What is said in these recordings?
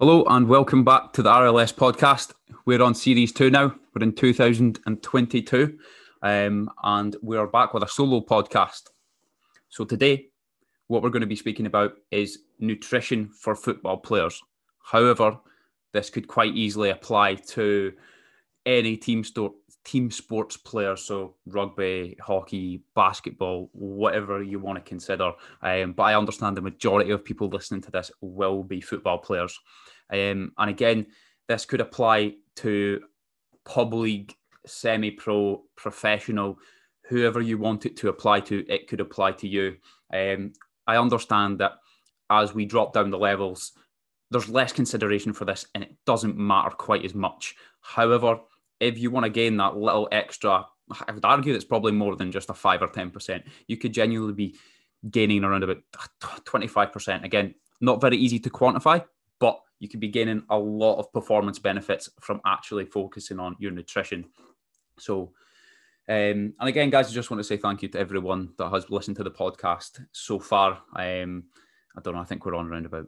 Hello and welcome back to the RLS podcast. We're on series two now. We're in 2022 um, and we are back with a solo podcast. So, today, what we're going to be speaking about is nutrition for football players. However, this could quite easily apply to any team, sto- team sports player, so rugby, hockey, basketball, whatever you want to consider. Um, but I understand the majority of people listening to this will be football players. Um, and again, this could apply to pub league, semi pro, professional, whoever you want it to apply to, it could apply to you. Um, I understand that as we drop down the levels, there's less consideration for this and it doesn't matter quite as much. However, if you want to gain that little extra, I would argue that's probably more than just a five or 10%. You could genuinely be gaining around about 25%. Again, not very easy to quantify, but you could be gaining a lot of performance benefits from actually focusing on your nutrition. So, um, and again, guys, I just want to say thank you to everyone that has listened to the podcast so far. Um, I don't know, I think we're on around about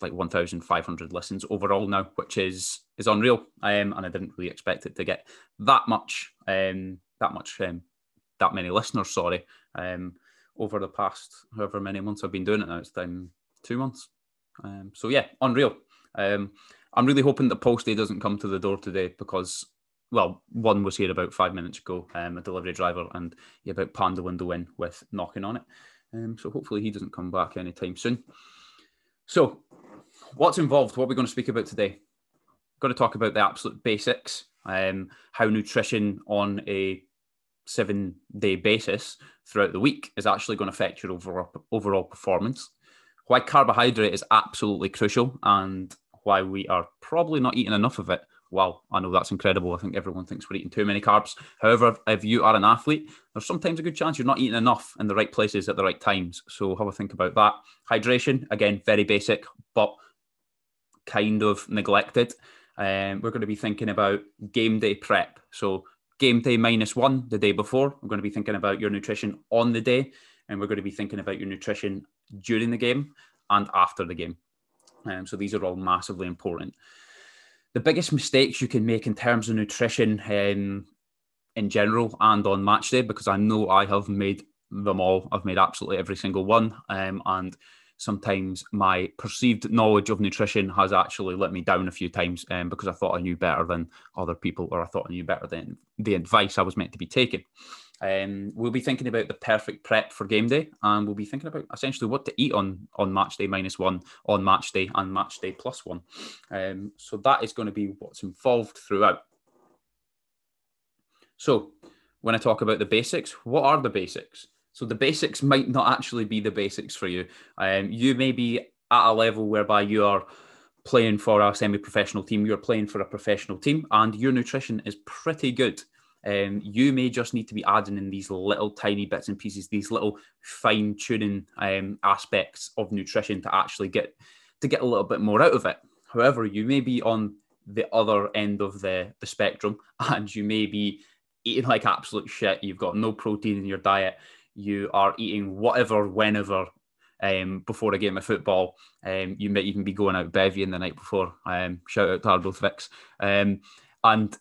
like 1,500 listens overall now, which is is unreal. Um, and I didn't really expect it to get that much, um, that much, um, that many listeners. Sorry, um, over the past however many months I've been doing it now. It's been two months. Um, so yeah, unreal. Um, I'm really hoping that Posty doesn't come to the door today because, well, one was here about five minutes ago, um, a delivery driver, and he about panned the window in with knocking on it. Um, so hopefully he doesn't come back anytime soon. So, what's involved? What are we going to speak about today? Going to talk about the absolute basics, um, how nutrition on a seven day basis throughout the week is actually going to affect your overall, overall performance, why carbohydrate is absolutely crucial, and why we are probably not eating enough of it. Well, I know that's incredible. I think everyone thinks we're eating too many carbs. However, if you are an athlete, there's sometimes a good chance you're not eating enough in the right places at the right times. So have a think about that. Hydration, again, very basic, but kind of neglected. Um, we're going to be thinking about game day prep. So game day minus one the day before. We're going to be thinking about your nutrition on the day, and we're going to be thinking about your nutrition during the game and after the game. Um, so these are all massively important. The biggest mistakes you can make in terms of nutrition um, in general and on match day, because I know I have made them all. I've made absolutely every single one. Um, and sometimes my perceived knowledge of nutrition has actually let me down a few times um, because I thought I knew better than other people or I thought I knew better than the advice I was meant to be taking. Um, we'll be thinking about the perfect prep for game day, and we'll be thinking about essentially what to eat on on match day minus one, on match day, and match day plus one. Um, so that is going to be what's involved throughout. So when I talk about the basics, what are the basics? So the basics might not actually be the basics for you. Um, you may be at a level whereby you are playing for a semi-professional team, you're playing for a professional team, and your nutrition is pretty good um, you may just need to be adding in these little tiny bits and pieces, these little fine tuning um, aspects of nutrition to actually get to get a little bit more out of it. However, you may be on the other end of the, the spectrum and you may be eating like absolute shit. You've got no protein in your diet. You are eating whatever, whenever, um, before a game of football. Um, you might even be going out bevying the night before. Um, shout out to Arbroath Vics. Um, and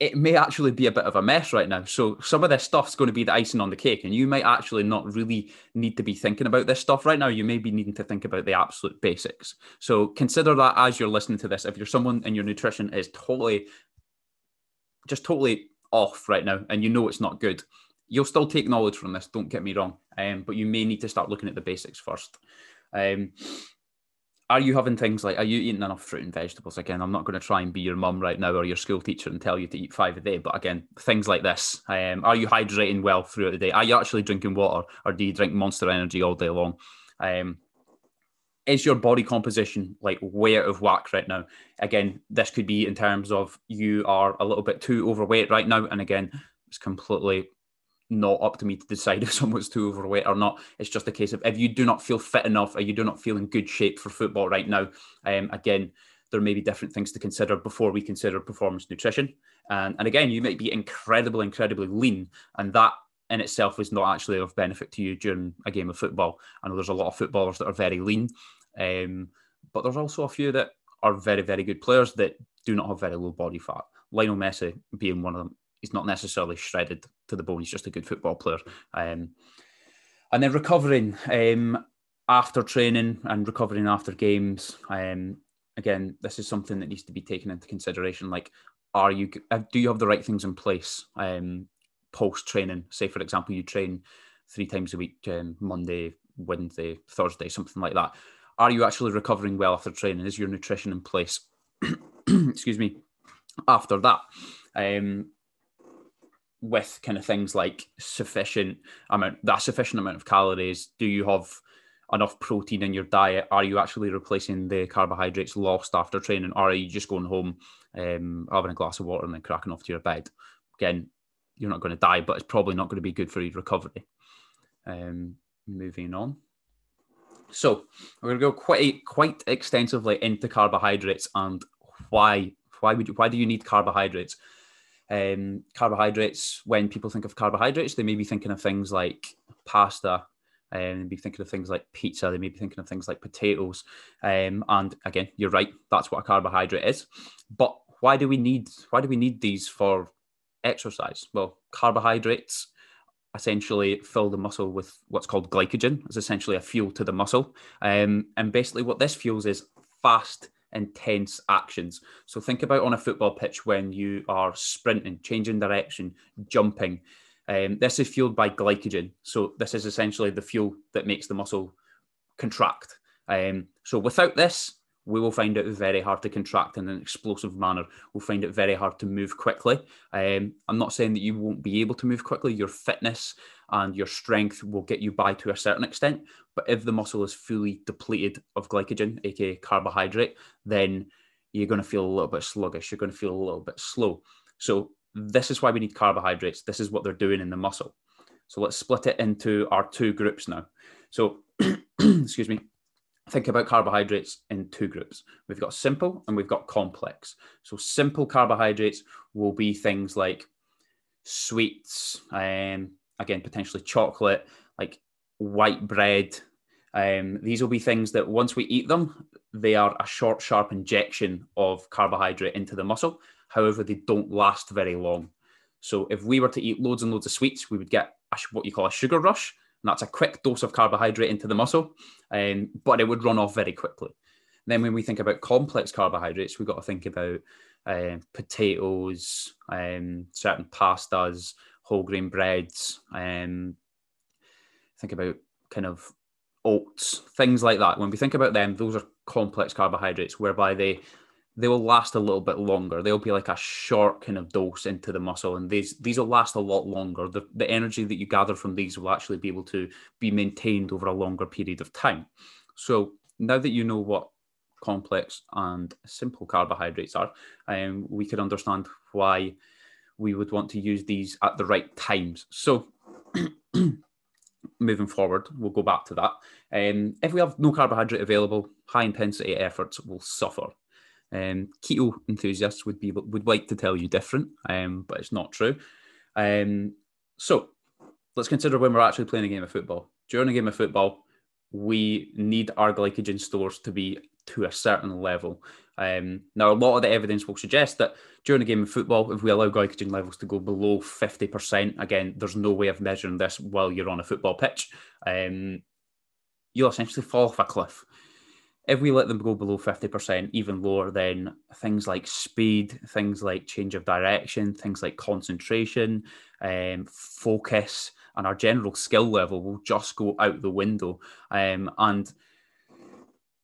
it may actually be a bit of a mess right now. So some of this stuff's going to be the icing on the cake, and you might actually not really need to be thinking about this stuff right now. You may be needing to think about the absolute basics. So consider that as you're listening to this. If you're someone and your nutrition is totally, just totally off right now, and you know it's not good, you'll still take knowledge from this. Don't get me wrong, um, but you may need to start looking at the basics first. Um, are you having things like are you eating enough fruit and vegetables again i'm not going to try and be your mum right now or your school teacher and tell you to eat five a day but again things like this um, are you hydrating well throughout the day are you actually drinking water or do you drink monster energy all day long um, is your body composition like way out of whack right now again this could be in terms of you are a little bit too overweight right now and again it's completely not up to me to decide if someone's too overweight or not. It's just a case of if you do not feel fit enough or you do not feel in good shape for football right now, um, again, there may be different things to consider before we consider performance nutrition. And, and again, you might be incredibly, incredibly lean, and that in itself is not actually of benefit to you during a game of football. I know there's a lot of footballers that are very lean, um, but there's also a few that are very, very good players that do not have very low body fat. Lionel Messi being one of them, he's not necessarily shredded to the bone. He's just a good football player. Um, and then recovering um, after training and recovering after games. Um, again, this is something that needs to be taken into consideration. Like, are you uh, do you have the right things in place um, post training? Say, for example, you train three times a week, um, Monday, Wednesday, Thursday, something like that. Are you actually recovering well after training? Is your nutrition in place? Excuse me. After that, um, with kind of things like sufficient amount, that sufficient amount of calories. Do you have enough protein in your diet? Are you actually replacing the carbohydrates lost after training, or are you just going home, um, having a glass of water and then cracking off to your bed? Again, you're not going to die, but it's probably not going to be good for your recovery. Um, moving on. So we're going to go quite quite extensively into carbohydrates and why why would you, why do you need carbohydrates? Um, carbohydrates. When people think of carbohydrates, they may be thinking of things like pasta, and um, be thinking of things like pizza. They may be thinking of things like potatoes. Um, and again, you're right. That's what a carbohydrate is. But why do we need why do we need these for exercise? Well, carbohydrates essentially fill the muscle with what's called glycogen. It's essentially a fuel to the muscle. Um, and basically, what this fuels is fast, intense actions. So think about on a football pitch when you are sprinting, changing direction, jumping. Um, this is fueled by glycogen. So this is essentially the fuel that makes the muscle contract. Um, so without this, we will find it very hard to contract in an explosive manner. We'll find it very hard to move quickly. Um, I'm not saying that you won't be able to move quickly. Your fitness and your strength will get you by to a certain extent. But if the muscle is fully depleted of glycogen, aka carbohydrate, then you're going to feel a little bit sluggish. You're going to feel a little bit slow. So this is why we need carbohydrates. This is what they're doing in the muscle. So let's split it into our two groups now. So, excuse me, think about carbohydrates in two groups. We've got simple and we've got complex. So, simple carbohydrates will be things like sweets, um, again, potentially chocolate, like white bread. Um, these will be things that once we eat them, they are a short, sharp injection of carbohydrate into the muscle. However, they don't last very long. So, if we were to eat loads and loads of sweets, we would get a, what you call a sugar rush and that's a quick dose of carbohydrate into the muscle, um, but it would run off very quickly. then when we think about complex carbohydrates, we've got to think about uh, potatoes, um, certain pastas, whole grain breads, um, think about kind of oats, things like that. When we think about them, those are complex carbohydrates whereby they they will last a little bit longer. They'll be like a short kind of dose into the muscle, and these these will last a lot longer. The, the energy that you gather from these will actually be able to be maintained over a longer period of time. So now that you know what complex and simple carbohydrates are, um, we could understand why we would want to use these at the right times. So moving forward, we'll go back to that. Um, if we have no carbohydrate available, high intensity efforts will suffer. Um, keto enthusiasts would be would like to tell you different, um, but it's not true. Um, so let's consider when we're actually playing a game of football. During a game of football, we need our glycogen stores to be to a certain level. Um, now, a lot of the evidence will suggest that during a game of football, if we allow glycogen levels to go below 50%, again, there's no way of measuring this while you're on a football pitch, um, you'll essentially fall off a cliff. If we let them go below 50%, even lower, then things like speed, things like change of direction, things like concentration, um, focus, and our general skill level will just go out the window. Um, and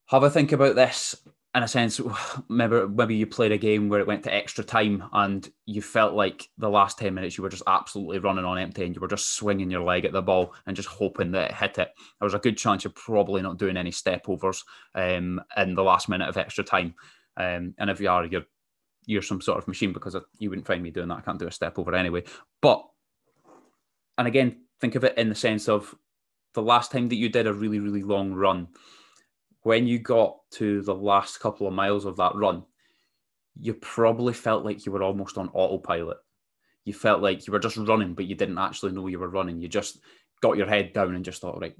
have a think about this in a sense, maybe maybe you played a game where it went to extra time and you felt like the last 10 minutes you were just absolutely running on empty and you were just swinging your leg at the ball and just hoping that it hit it. There was a good chance you're probably not doing any step overs um, in the last minute of extra time. Um, and if you are, you're you're some sort of machine because you wouldn't find me doing that. I can't do a step over anyway. But and again, think of it in the sense of the last time that you did a really, really long run when you got to the last couple of miles of that run, you probably felt like you were almost on autopilot. You felt like you were just running, but you didn't actually know you were running. You just got your head down and just thought, right,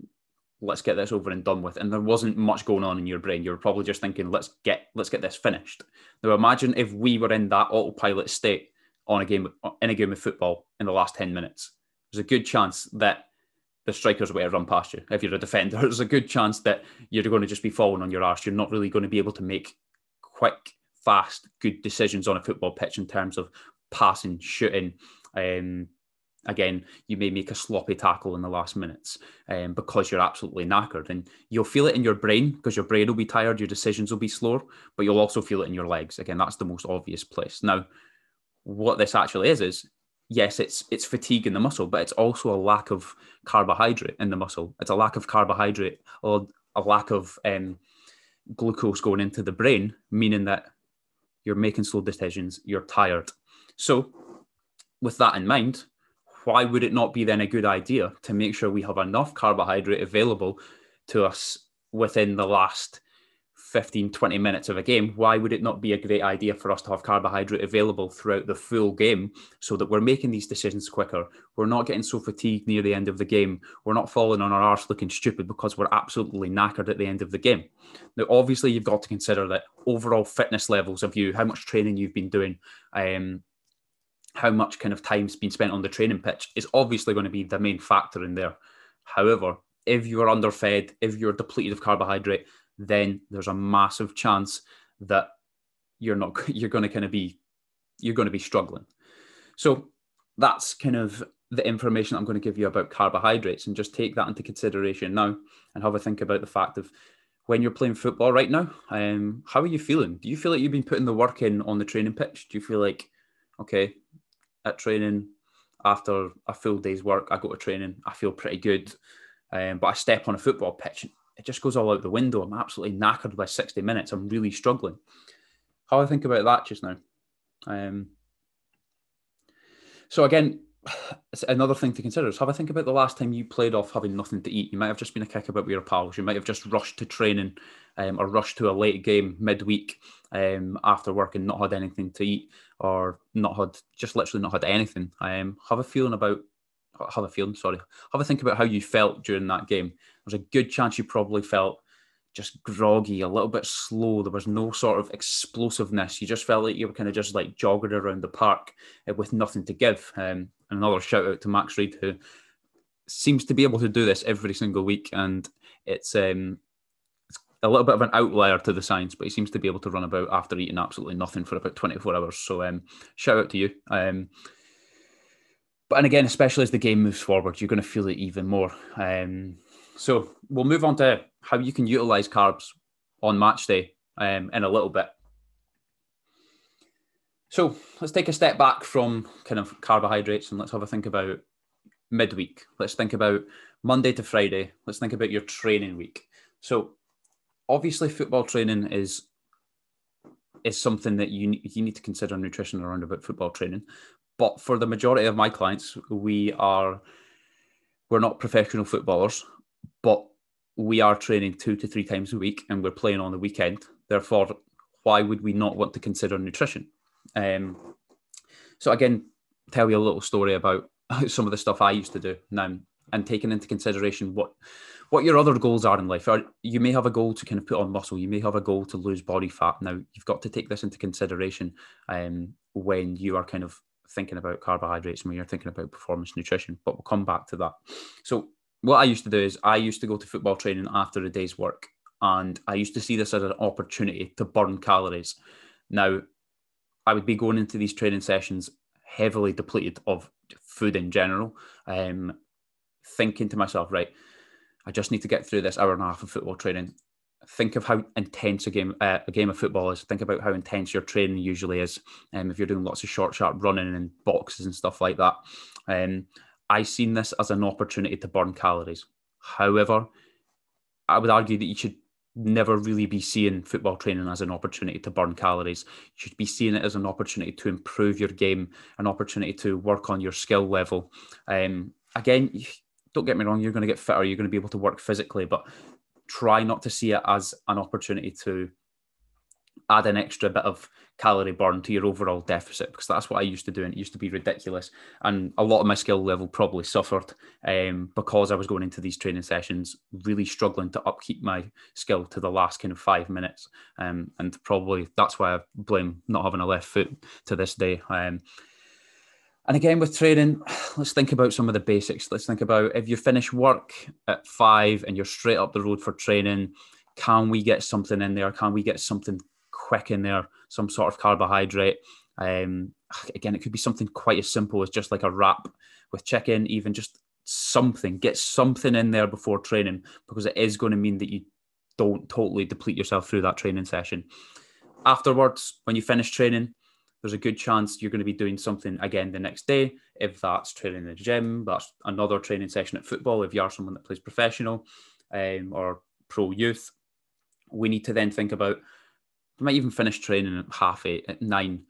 let's get this over and done with. And there wasn't much going on in your brain. You were probably just thinking, let's get let's get this finished. Now imagine if we were in that autopilot state on a game in a game of football in the last 10 minutes. There's a good chance that the strikers will run past you. If you're a defender, there's a good chance that you're going to just be falling on your arse. You're not really going to be able to make quick, fast, good decisions on a football pitch in terms of passing, shooting, um, again, you may make a sloppy tackle in the last minutes um, because you're absolutely knackered. And you'll feel it in your brain because your brain will be tired, your decisions will be slower, but you'll also feel it in your legs. Again, that's the most obvious place. Now, what this actually is, is yes, it's it's fatigue in the muscle, but it's also a lack of carbohydrate in the muscle. It's a lack of carbohydrate or a lack of um, glucose going into the brain, meaning that you're making slow decisions, you're tired. So, with that in mind, why would it not be then a good idea to make sure we have enough carbohydrate available to us within the last 15, 20 minutes of a game? Why would it not be a great idea for us to have carbohydrate available throughout the full game so that we're making these decisions quicker? We're not getting so fatigued near the end of the game. We're not falling on our arse looking stupid because we're absolutely knackered at the end of the game. Now, obviously, you've got to consider that overall fitness levels of you, how much training you've been doing, um, how much kind of time's been spent on the training pitch is obviously going to be the main factor in there. However, if you're underfed, if you're depleted of carbohydrate, then there's a massive chance that you're not you're going to kind of be you're going to be struggling. So that's kind of the information I'm going to give you about carbohydrates and just take that into consideration now and have a think about the fact of when you're playing football right now, um, how are you feeling? Do you feel like you've been putting the work in on the training pitch? Do you feel like, okay, at training after a full day's work. I go to training, I feel pretty good. Um, but I step on a football pitch, it just goes all out the window. I'm absolutely knackered by 60 minutes. I'm really struggling. How I think about that just now. Um, so again, another thing to consider is have a think about the last time you played off having nothing to eat. You might have just been a kick about with your pals. You might have just rushed to training um, or rushed to a late game midweek um, after work and not had anything to eat or not had just literally not had anything. Um, have a feeling about have a feeling. Sorry, have a think about how you felt during that game. There's a good chance you probably felt just groggy, a little bit slow. There was no sort of explosiveness. You just felt like you were kind of just like jogging around the park uh, with nothing to give. Um, another shout out to Max Reed, who seems to be able to do this every single week, and it's um, it's a little bit of an outlier to the science, but he seems to be able to run about after eating absolutely nothing for about 24 hours. So um, shout out to you. Um, but and again, especially as the game moves forward, you're going to feel it even more. Um, so we'll move on to how you can utilize carbs on match day um, in a little bit. So let's take a step back from kind of carbohydrates and let's have a think about midweek. Let's think about Monday to Friday. Let's think about your training week. So obviously football training is is something that you you need to consider nutrition around about football training. But for the majority of my clients, we are we're not professional footballers but we are training two to three times a week and we're playing on the weekend. Therefore, why would we not want to consider nutrition? Um, so again, tell you a little story about some of the stuff I used to do now and taking into consideration what what your other goals are in life. You may have a goal to kind of put on muscle. You may have a goal to lose body fat. Now you've got to take this into consideration um, when you are kind of thinking about carbohydrates and when you're thinking about performance nutrition. But we'll come back to that. So what I used to do is I used to go to football training after a day's work, and I used to see this as an opportunity to burn calories. Now, I would be going into these training sessions heavily depleted of food in general, um, thinking to myself, right, I just need to get through this hour and a half of football training. Think of how intense a game uh, a game of football is. Think about how intense your training usually is. Um, if you're doing lots of short, sharp running and boxes and stuff like that, um, I seen this as an opportunity to burn calories. However, I would argue that you should never really be seeing football training as an opportunity to burn calories. You should be seeing it as an opportunity to improve your game, an opportunity to work on your skill level. Um, again, don't get me wrong, you're going to get fitter, you're going to be able to work physically, but try not to see it as an opportunity to add an extra bit of calorie burn to your overall deficit because that's what I used to do and it used to be ridiculous. And a lot of my skill level probably suffered um, because I was going into these training sessions really struggling to upkeep my skill to the last kind of five minutes. Um, and probably that's why I blame not having a left foot to this day. Um, and again, with training, let's think about some of the basics. Let's think about if you finish work at five and you're straight up the road for training, can we get something in there? Can we get something quick in there, some sort of carbohydrate? Um, again, it could be something quite as simple as just like a wrap with chicken, even just something. Get something in there before training because it is going to mean that you don't totally deplete yourself through that training session. Afterwards, when you finish training, there's a good chance you're going to be doing something again the next day. If that's training in the gym, that's another training session at football. If you are someone that plays professional um, or pro youth, we need to then think about. We might even finish training at half eight, at nine.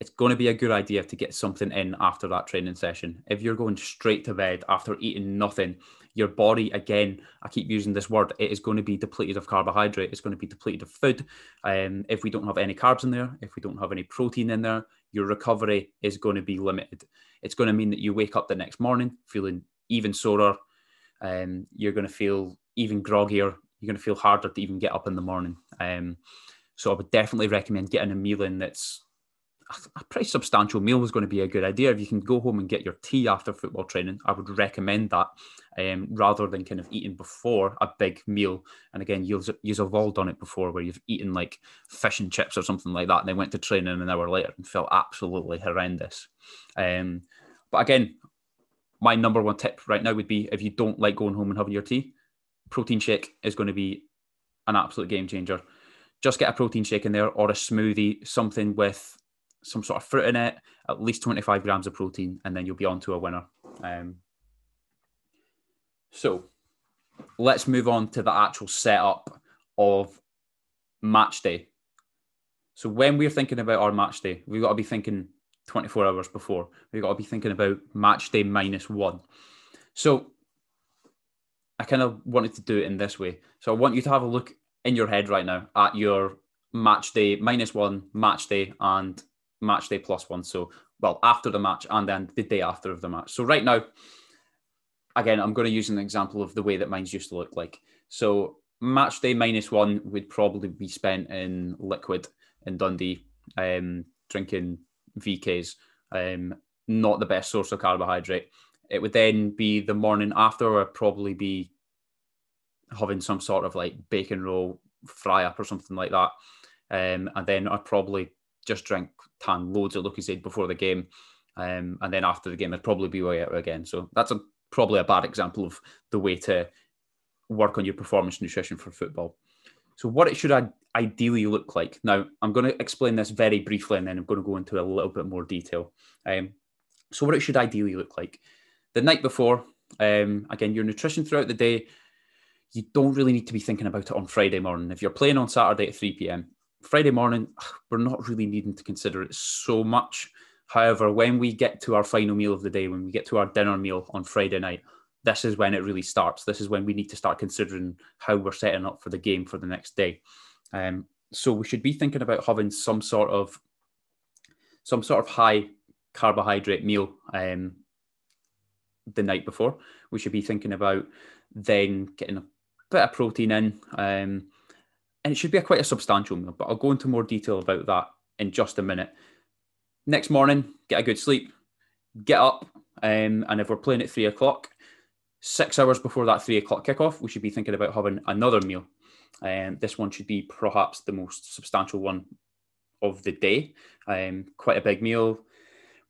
It's going to be a good idea to get something in after that training session. If you're going straight to bed after eating nothing, your body again i keep using this word it is going to be depleted of carbohydrate it's going to be depleted of food um, if we don't have any carbs in there if we don't have any protein in there your recovery is going to be limited it's going to mean that you wake up the next morning feeling even sorer um, you're going to feel even groggier you're going to feel harder to even get up in the morning um, so i would definitely recommend getting a meal in that's a pretty substantial meal was going to be a good idea. If you can go home and get your tea after football training, I would recommend that um, rather than kind of eating before a big meal. And again, you've, you've all done it before where you've eaten like fish and chips or something like that, and then went to training an hour later and felt absolutely horrendous. Um, but again, my number one tip right now would be if you don't like going home and having your tea, protein shake is going to be an absolute game changer. Just get a protein shake in there or a smoothie, something with some sort of fruit in it, at least 25 grams of protein, and then you'll be on to a winner. Um, so let's move on to the actual setup of match day. So when we're thinking about our match day, we've got to be thinking 24 hours before. We've got to be thinking about match day minus one. So I kind of wanted to do it in this way. So I want you to have a look in your head right now at your match day minus one, match day, and match day plus one. So, well, after the match and then the day after of the match. So, right now, again, I'm going to use an example of the way that mine's used to look like. So, match day minus one would probably be spent in liquid in Dundee, um, drinking VKs. Um, not the best source of carbohydrate. It would then be the morning after, or probably be having some sort of like bacon roll fry up or something like that. Um, and then I'd probably just drink tan loads of Lucozade before the game, um, and then after the game I'd probably be way out again. So that's a probably a bad example of the way to work on your performance nutrition for football. So what it should ideally look like. Now I'm going to explain this very briefly, and then I'm going to go into a little bit more detail. Um, so what it should ideally look like. The night before, um, again, your nutrition throughout the day, you don't really need to be thinking about it on Friday morning. If you're playing on Saturday at 3 p.m., Friday morning, we're not really needing to consider it so much. However, when we get to our final meal of the day, when we get to our dinner meal on Friday night, this is when it really starts. This is when we need to start considering how we're setting up for the game for the next day. Um, so we should be thinking about having some sort of some sort of high carbohydrate meal um, the night before. We should be thinking about then getting a bit of protein in. Um, and it should be a quite a substantial meal, but I'll go into more detail about that in just a minute. Next morning, get a good sleep, get up, um, and if we're playing at three o'clock, six hours before that three o'clock kickoff, we should be thinking about having another meal. Um, this one should be perhaps the most substantial one of the day. Um, quite a big meal,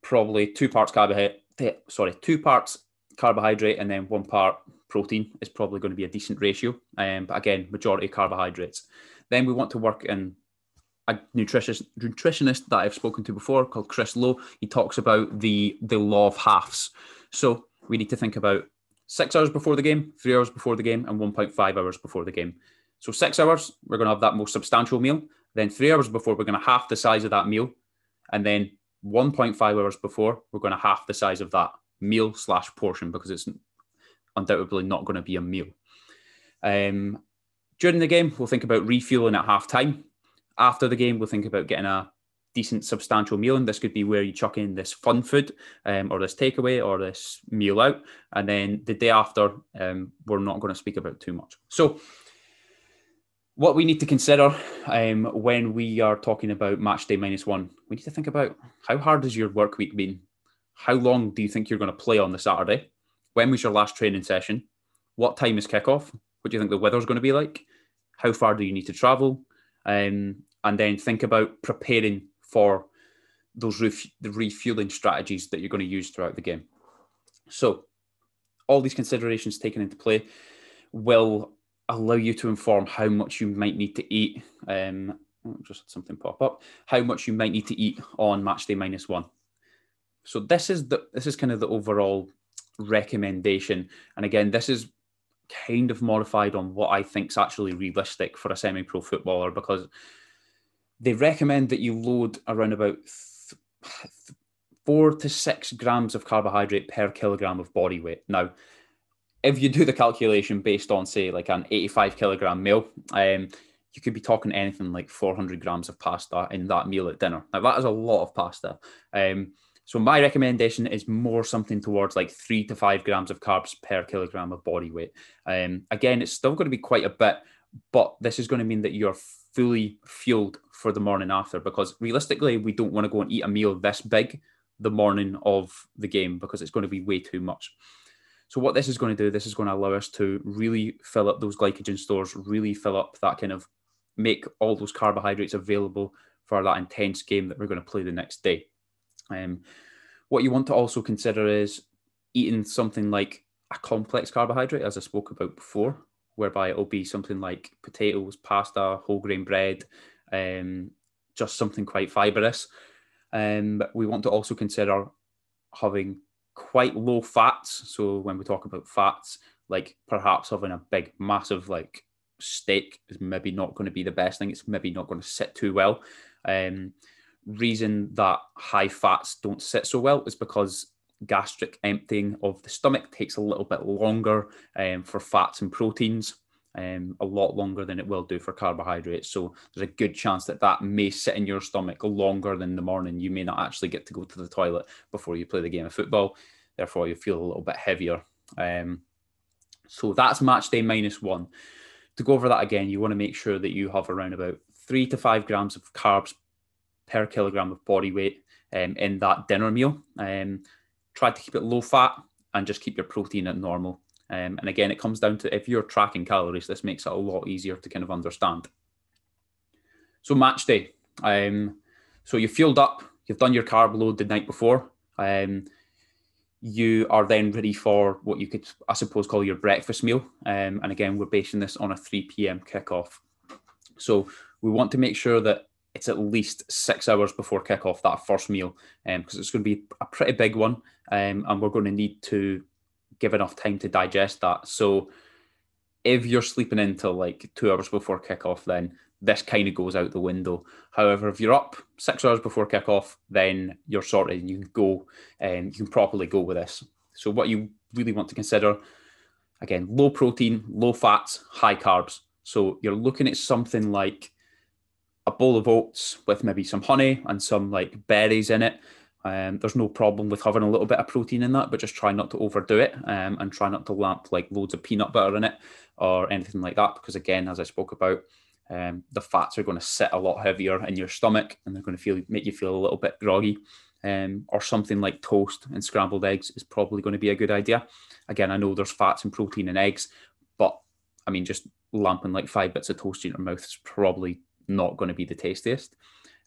probably two parts carbohydrate. Sorry, two parts carbohydrate and then one part protein is probably going to be a decent ratio. Um, but again, majority carbohydrates. Then we want to work in a nutritionist, nutritionist that I've spoken to before called Chris Lowe. He talks about the the law of halves. So we need to think about six hours before the game, three hours before the game, and 1.5 hours before the game. So six hours, we're going to have that most substantial meal. Then three hours before, we're going to half the size of that meal. And then 1.5 hours before, we're going to half the size of that meal slash portion because it's undoubtedly not going to be a meal. Um, during the game, we'll think about refueling at half time. after the game, we'll think about getting a decent substantial meal and this could be where you chuck in this fun food um, or this takeaway or this meal out and then the day after um, we're not going to speak about too much so what we need to consider um, when we are talking about match day minus one we need to think about how hard has your work week been how long do you think you're going to play on the saturday when was your last training session what time is kickoff what do you think the weather's going to be like how far do you need to travel um, and then think about preparing for those ref- the refueling strategies that you're going to use throughout the game. So, all these considerations taken into play will allow you to inform how much you might need to eat. Um, oh, just something pop up. How much you might need to eat on match day minus one. So this is the this is kind of the overall recommendation, and again, this is kind of modified on what I think is actually realistic for a semi-pro footballer because they recommend that you load around about th- four to six grams of carbohydrate per kilogram of body weight. Now, if you do the calculation based on, say, like an 85 kilogram meal, um, you could be talking anything like 400 grams of pasta in that meal at dinner. Now, that is a lot of pasta. Um, so, my recommendation is more something towards like three to five grams of carbs per kilogram of body weight. Um, again, it's still going to be quite a bit, but this is going to mean that you're fully fueled for the morning after because realistically we don't want to go and eat a meal this big the morning of the game because it's going to be way too much so what this is going to do this is going to allow us to really fill up those glycogen stores really fill up that kind of make all those carbohydrates available for that intense game that we're going to play the next day um, what you want to also consider is eating something like a complex carbohydrate as i spoke about before whereby it'll be something like potatoes, pasta, whole grain bread, um, just something quite fibrous. Um, we want to also consider having quite low fats. So when we talk about fats, like perhaps having a big, massive like steak is maybe not going to be the best thing. It's maybe not going to sit too well. Um, reason that high fats don't sit so well is because gastric emptying of the stomach takes a little bit longer um, for fats and proteins, um, a lot longer than it will do for carbohydrates. So there's a good chance that that may sit in your stomach longer than the morning. You may not actually get to go to the toilet before you play the game of football. Therefore, you feel a little bit heavier. Um, so that's match day minus one. To go over that again, you want to make sure that you have around about three to five grams of carbs per kilogram of body weight um, in that dinner meal. Um, try to keep it low fat and just keep your protein at normal. Um, and again, it comes down to if you're tracking calories, this makes it a lot easier to kind of understand. So match day. Um, so you fueled up, you've done your carb load the night before. Um, you are then ready for what you could, I suppose, call your breakfast meal. Um, and again, we're basing this on a 3 p.m. kickoff. So we want to make sure that it's at least six hours before kickoff that first meal because um, it's going to be a pretty big one um, and we're going to need to give enough time to digest that. So if you're sleeping until like two hours before kickoff then this kind of goes out the window. However if you're up six hours before kickoff then you're sorted and you can go and you can properly go with this. So what you really want to consider again low protein low fats high carbs. So you're looking at something like bowl of oats with maybe some honey and some like berries in it. Um, there's no problem with having a little bit of protein in that, but just try not to overdo it um, and try not to lamp like loads of peanut butter in it or anything like that. Because again, as I spoke about, um, the fats are going to sit a lot heavier in your stomach and they're going to feel make you feel a little bit groggy. Um, or something like toast and scrambled eggs is probably going to be a good idea. Again, I know there's fats and protein in eggs, but I mean, just lamping like five bits of toast in your mouth is probably not going to be the tastiest.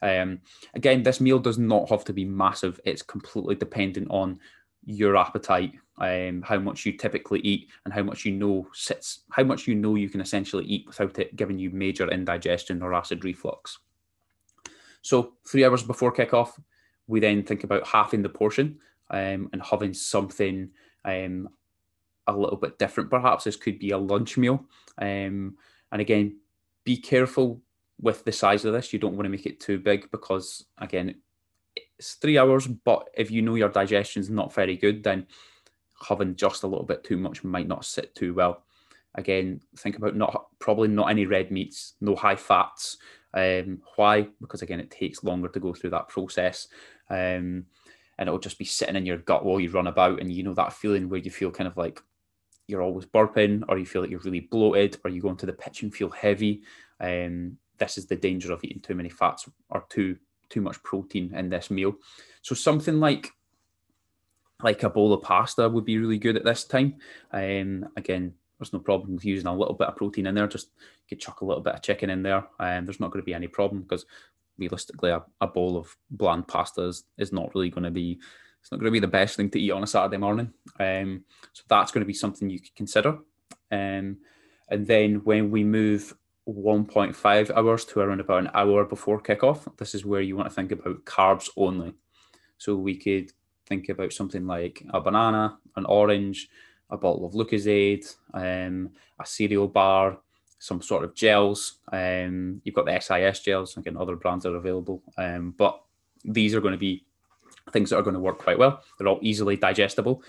Um, again, this meal does not have to be massive. It's completely dependent on your appetite, um, how much you typically eat, and how much you know sits, how much you know you can essentially eat without it giving you major indigestion or acid reflux. So three hours before kickoff, we then think about halving the portion um, and having something um, a little bit different. Perhaps this could be a lunch meal, um, and again, be careful with the size of this, you don't want to make it too big because, again, it's three hours. But if you know your digestion's not very good, then having just a little bit too much might not sit too well. Again, think about not probably not any red meats, no high fats, Um, why? Because again, it takes longer to go through that process. Um, and it'll just be sitting in your gut while you run about. And you know that feeling where you feel kind of like you're always burping, or you feel like you're really bloated, or you go into the pitch and feel heavy. Um, this is the danger of eating too many fats or too too much protein in this meal. So something like like a bowl of pasta would be really good at this time. Um, again, there's no problem with using a little bit of protein in there. Just you chuck a little bit of chicken in there, and um, there's not going to be any problem because realistically, a, a, bowl of bland pasta is, is not really going to be it's not going to be the best thing to eat on a Saturday morning. Um, so that's going to be something you could consider. Um, and then when we move 1.5 hours to around about an hour before kickoff, this is where you want to think about carbs only. So we could think about something like a banana, an orange, a bottle of Lucozade, um, a cereal bar, some sort of gels. Um, you've got the SIS gels, again, other brands are available. Um, but these are going to be things that are going to work quite well. They're all easily digestible.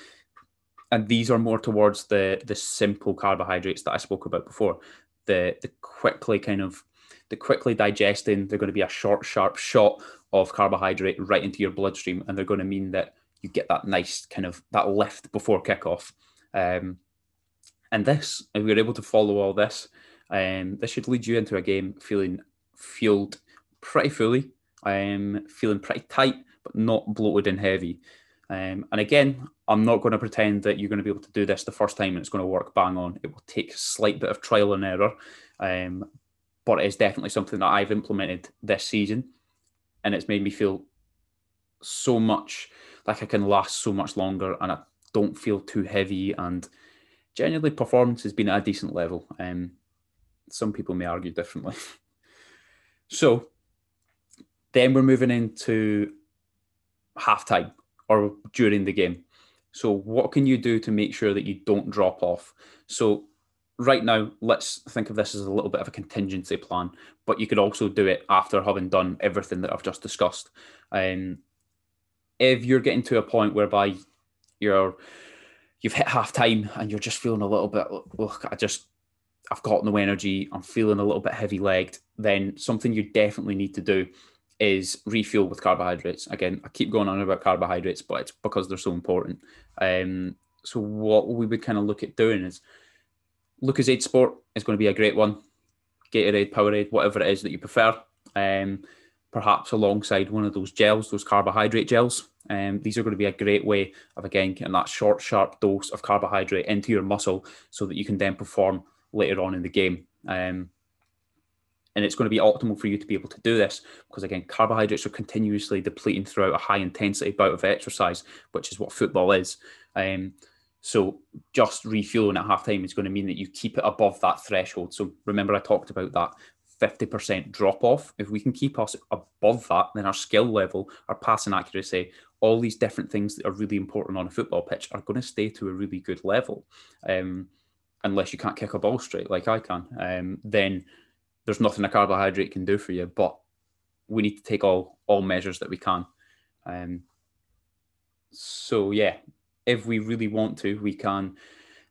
And these are more towards the the simple carbohydrates that I spoke about before. The the quickly kind of the quickly digesting, they're going to be a short, sharp shot of carbohydrate right into your bloodstream, and they're going to mean that you get that nice kind of that lift before kickoff. Um, and this, if we're able to follow all this, um, this should lead you into a game feeling fueled pretty fully, um, feeling pretty tight, but not bloated and heavy. Um, and again, I'm not going to pretend that you're going to be able to do this the first time and it's going to work bang on. It will take a slight bit of trial and error, um, but it is definitely something that I've implemented this season, and it's made me feel so much like I can last so much longer, and I don't feel too heavy. And generally, performance has been at a decent level. Um, some people may argue differently. so then we're moving into halftime or during the game. So what can you do to make sure that you don't drop off? So right now, let's think of this as a little bit of a contingency plan, but you could also do it after having done everything that I've just discussed. Um, if you're getting to a point whereby you're you've hit half time and you're just feeling a little bit look i just i've got no energy i'm feeling a little bit heavy legged then something you definitely need to do is refuel with carbohydrates again i keep going on about carbohydrates but it's because they're so important um, so what we would kind of look at doing is lucozade sport is going to be a great one gatorade powerade whatever it is that you prefer um, perhaps alongside one of those gels, those carbohydrate gels. Um, these are going to be a great way of again getting that short, sharp dose of carbohydrate into your muscle so that you can then perform later on in the game. Um, it's going to be optimal for you to be able to do this because again, carbohydrates are continuously depleting throughout a high intensity bout of exercise, which is what football is. Um, so just refueling at halftime is going to mean that you keep it above that threshold. So remember, I talked about that 50% drop off. If we can keep us above that, then our skill level, our passing accuracy, all these different things that are really important on a football pitch are going to stay to a really good level. Um, unless you can't kick a ball straight like I can, um, then there's nothing a carbohydrate can do for you. But we need to take all all measures that we can. Um, so yeah, if we really want to, we can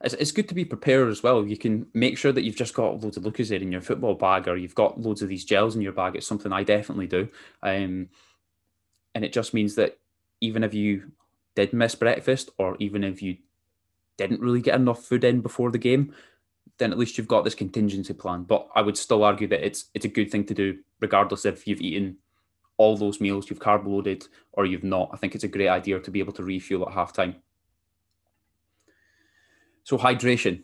it's, it's good to be prepared as well. You can make sure that you've just got loads of Lucozade in your football bag, or you've got loads of these gels in your bag. It's something I definitely do, um, and it just means that even if you did miss breakfast, or even if you didn't really get enough food in before the game, then at least you've got this contingency plan. But I would still argue that it's it's a good thing to do, regardless if you've eaten all those meals, you've carb loaded, or you've not. I think it's a great idea to be able to refuel at halftime. So hydration,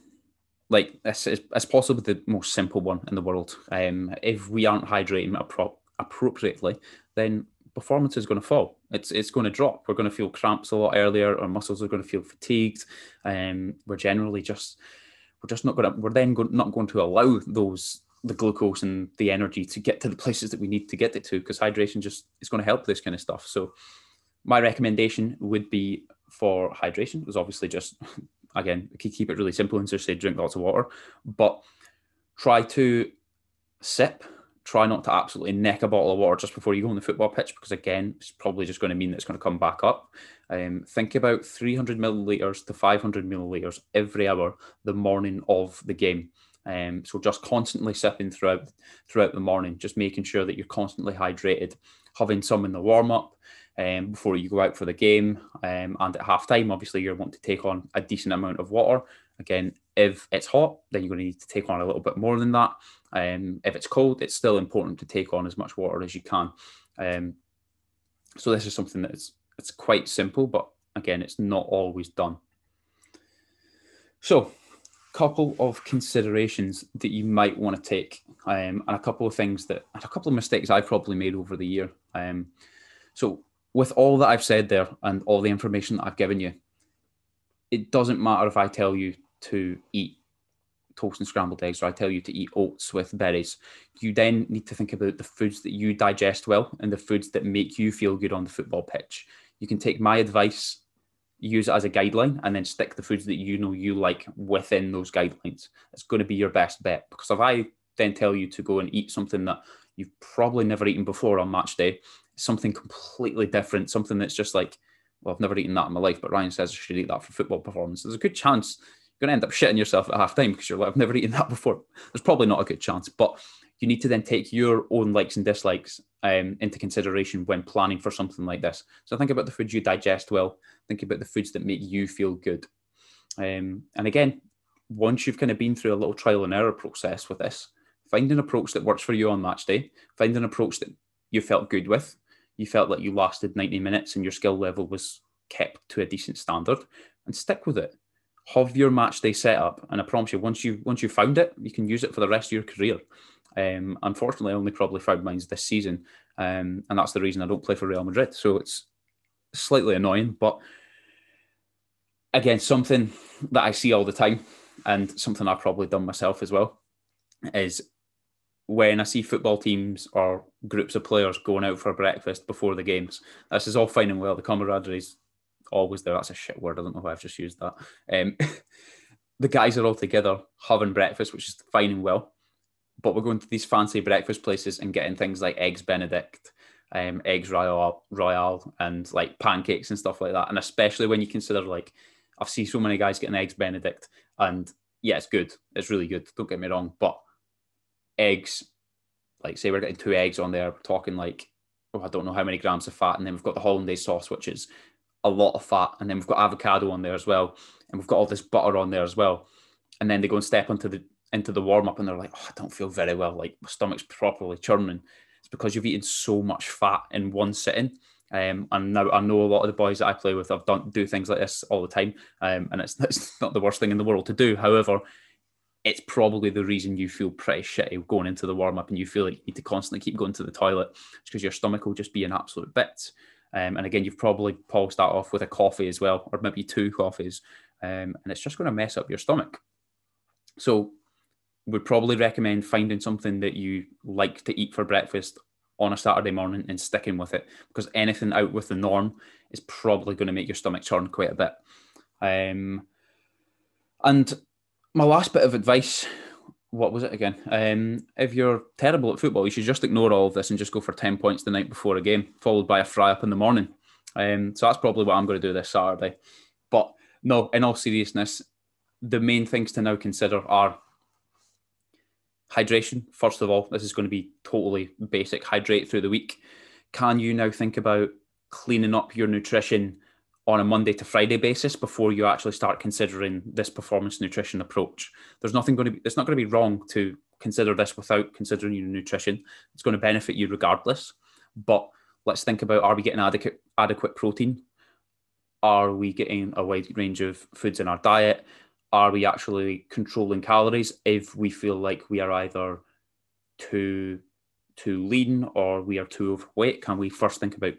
like this is, is possibly the most simple one in the world. Um, if we aren't hydrating appro- appropriately, then performance is going to fall. It's it's going to drop. We're going to feel cramps a lot earlier. Our muscles are going to feel fatigued. Um, we're generally just we're just not going to. We're then go, not going to allow those the glucose and the energy to get to the places that we need to get it to because hydration just is going to help this kind of stuff. So my recommendation would be for hydration is obviously just again, keep it really simple and just say drink lots of water, but try to sip. Try not to absolutely neck a bottle of water just before you go on the football pitch, because again, it's probably just going to mean that it's going to come back up. Um, think about 300 milliliters to 500 milliliters every hour the morning of the game. Um, so just constantly sipping throughout throughout the morning, just making sure that you're constantly hydrated, having some in the warm up um, before you go out for the game, um, and at half time, obviously you're wanting to take on a decent amount of water. Again, if it's hot, then you're going to need to take on a little bit more than that. Um, if it's cold, it's still important to take on as much water as you can. Um, so this is something that's it's quite simple, but again, it's not always done. So, couple of considerations that you might want to take, um, and a couple of things that, a couple of mistakes I've probably made over the year. Um, so, with all that I've said there and all the information that I've given you, it doesn't matter if I tell you to eat toast and scrambled eggs or I tell you to eat oats with berries. You then need to think about the foods that you digest well and the foods that make you feel good on the football pitch. You can take my advice, use it as a guideline, and then stick the foods that you know you like within those guidelines. It's going to be your best bet because if I then tell you to go and eat something that you've probably never eaten before on match day, something completely different, something that's just like, well, I've never eaten that in my life, but Ryan says I should eat that for football performance. There's a good chance you're going to end up shitting yourself at half time because you're like, I've never eaten that before. There's probably not a good chance, but you need to then take your own likes and dislikes um, into consideration when planning for something like this. So think about the foods you digest well. Think about the foods that make you feel good. Um, and again, once you've kind of been through a little trial and error process with this, find an approach that works for you on match day. Find an approach that you felt good with. You felt like you lasted 90 minutes and your skill level was kept to a decent standard, and stick with it have your match day set up, and I promise you, once you once you found it, you can use it for the rest of your career. Um, unfortunately, I only probably found mine this season, um, and that's the reason I don't play for Real Madrid. So it's slightly annoying, but again, something that I see all the time, and something I've probably done myself as well, is when I see football teams or groups of players going out for breakfast before the games. This is all fine and well. The camaraderie is always there. That's a shit word. I don't know why I've just used that. Um, the guys are all together having breakfast, which is fine and well. But we're going to these fancy breakfast places and getting things like eggs Benedict, um, eggs royal, royal, and like pancakes and stuff like that. And especially when you consider like I've seen so many guys getting eggs Benedict, and yeah, it's good. It's really good. Don't get me wrong, but eggs, like say we're getting two eggs on there, we're talking like oh, I don't know how many grams of fat, and then we've got the hollandaise sauce, which is a lot of fat, and then we've got avocado on there as well, and we've got all this butter on there as well. And then they go and step into the into the warm up, and they're like, "Oh, I don't feel very well. Like my stomach's properly churning." It's because you've eaten so much fat in one sitting. Um, and now I know a lot of the boys that I play with have done do things like this all the time, um, and it's, it's not the worst thing in the world to do. However, it's probably the reason you feel pretty shitty going into the warm up, and you feel like you need to constantly keep going to the toilet. It's because your stomach will just be an absolute bit. Um, and again, you've probably polished that off with a coffee as well, or maybe two coffees, um, and it's just going to mess up your stomach. So, would probably recommend finding something that you like to eat for breakfast on a Saturday morning and sticking with it, because anything out with the norm is probably going to make your stomach churn quite a bit. Um, and my last bit of advice what was it again? Um, if you're terrible at football, you should just ignore all of this and just go for 10 points the night before a game, followed by a fry up in the morning. Um, so that's probably what I'm going to do this Saturday. But no, in all seriousness, the main things to now consider are hydration. First of all, this is going to be totally basic hydrate through the week. Can you now think about cleaning up your nutrition on a Monday to Friday basis before you actually start considering this performance nutrition approach. There's nothing going to be, it's not going to be wrong to consider this without considering your nutrition. It's going to benefit you regardless. But let's think about are we getting adequate adequate protein? Are we getting a wide range of foods in our diet? Are we actually controlling calories if we feel like we are either too too lean or we are too overweight? Can we first think about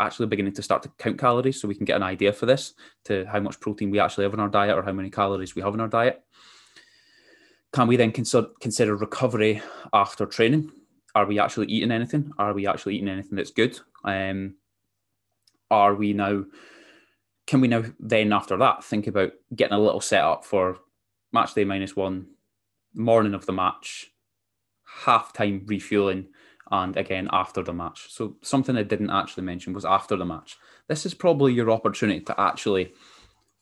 actually beginning to start to count calories so we can get an idea for this to how much protein we actually have in our diet or how many calories we have in our diet. Can we then consider, recovery after training? Are we actually eating anything? Are we actually eating anything that's good? Um, are we now, can we now then after that think about getting a little setup for match day minus one, morning of the match, half time refueling, and again after the match. So something I didn't actually mention was after the match. This is probably your opportunity to actually,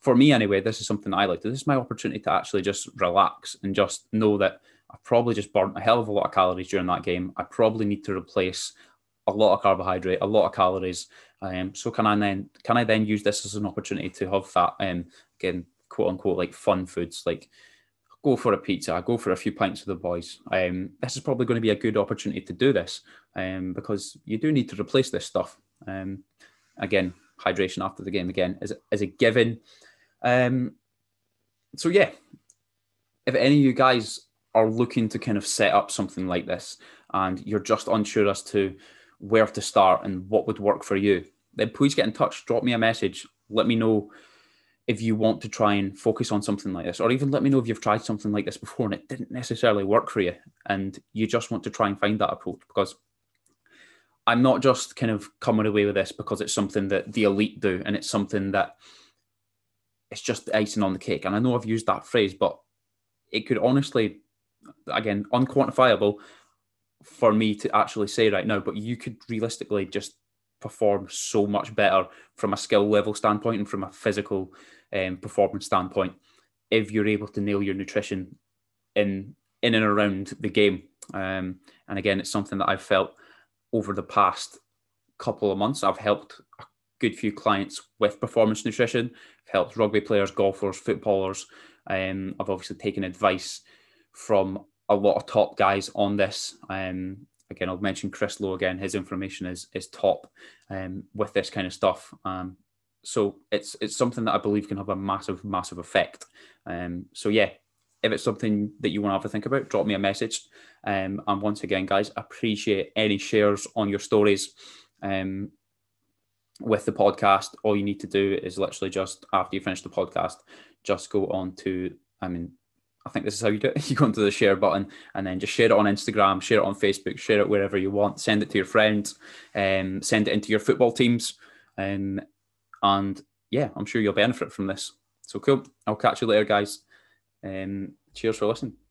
for me anyway, this is something I like. This is my opportunity to actually just relax and just know that I probably just burnt a hell of a lot of calories during that game. I probably need to replace a lot of carbohydrate, a lot of calories. Um, so can I then can I then use this as an opportunity to have that um, again quote unquote like fun foods like go for a pizza, go for a few pints with the boys. Um, this is probably going to be a good opportunity to do this um, because you do need to replace this stuff. Um, again, hydration after the game again is, is a given. Um, so yeah, if any of you guys are looking to kind of set up something like this and you're just unsure as to where to start and what would work for you, then please get in touch. Drop me a message. Let me know if you want to try and focus on something like this, or even let me know if you've tried something like this before and it didn't necessarily work for you, and you just want to try and find that approach. Because I'm not just kind of coming away with this because it's something that the elite do, and it's something that it's just icing on the cake. And I know I've used that phrase, but it could honestly, again, unquantifiable for me to actually say right now. But you could realistically just perform so much better from a skill level standpoint and from a physical um, performance standpoint if you're able to nail your nutrition in in and around the game. Um, and again, it's something that I've felt over the past couple of months. I've helped a good few clients with performance nutrition. I've helped rugby players, golfers, footballers. Um, I've obviously taken advice from a lot of top guys on this. Um, again, I'll mention Chris Lowe again. His information is is top um, with this kind of stuff. Um, so it's it's something that I believe can have a massive, massive effect. Um, so yeah, if it's something that you want to have a think about, drop me a message. Um, and once again, guys, appreciate any shares on your stories. Um, with the podcast, all you need to do is literally just after you finish the podcast, just go on to, I mean, I think this is how you do it. You go into the share button and then just share it on Instagram, share it on Facebook, share it wherever you want. Send it to your friends, um, send it into your football teams, um, and yeah, I'm sure you'll benefit from this. So cool. I'll catch you later, guys. Um, cheers for listening.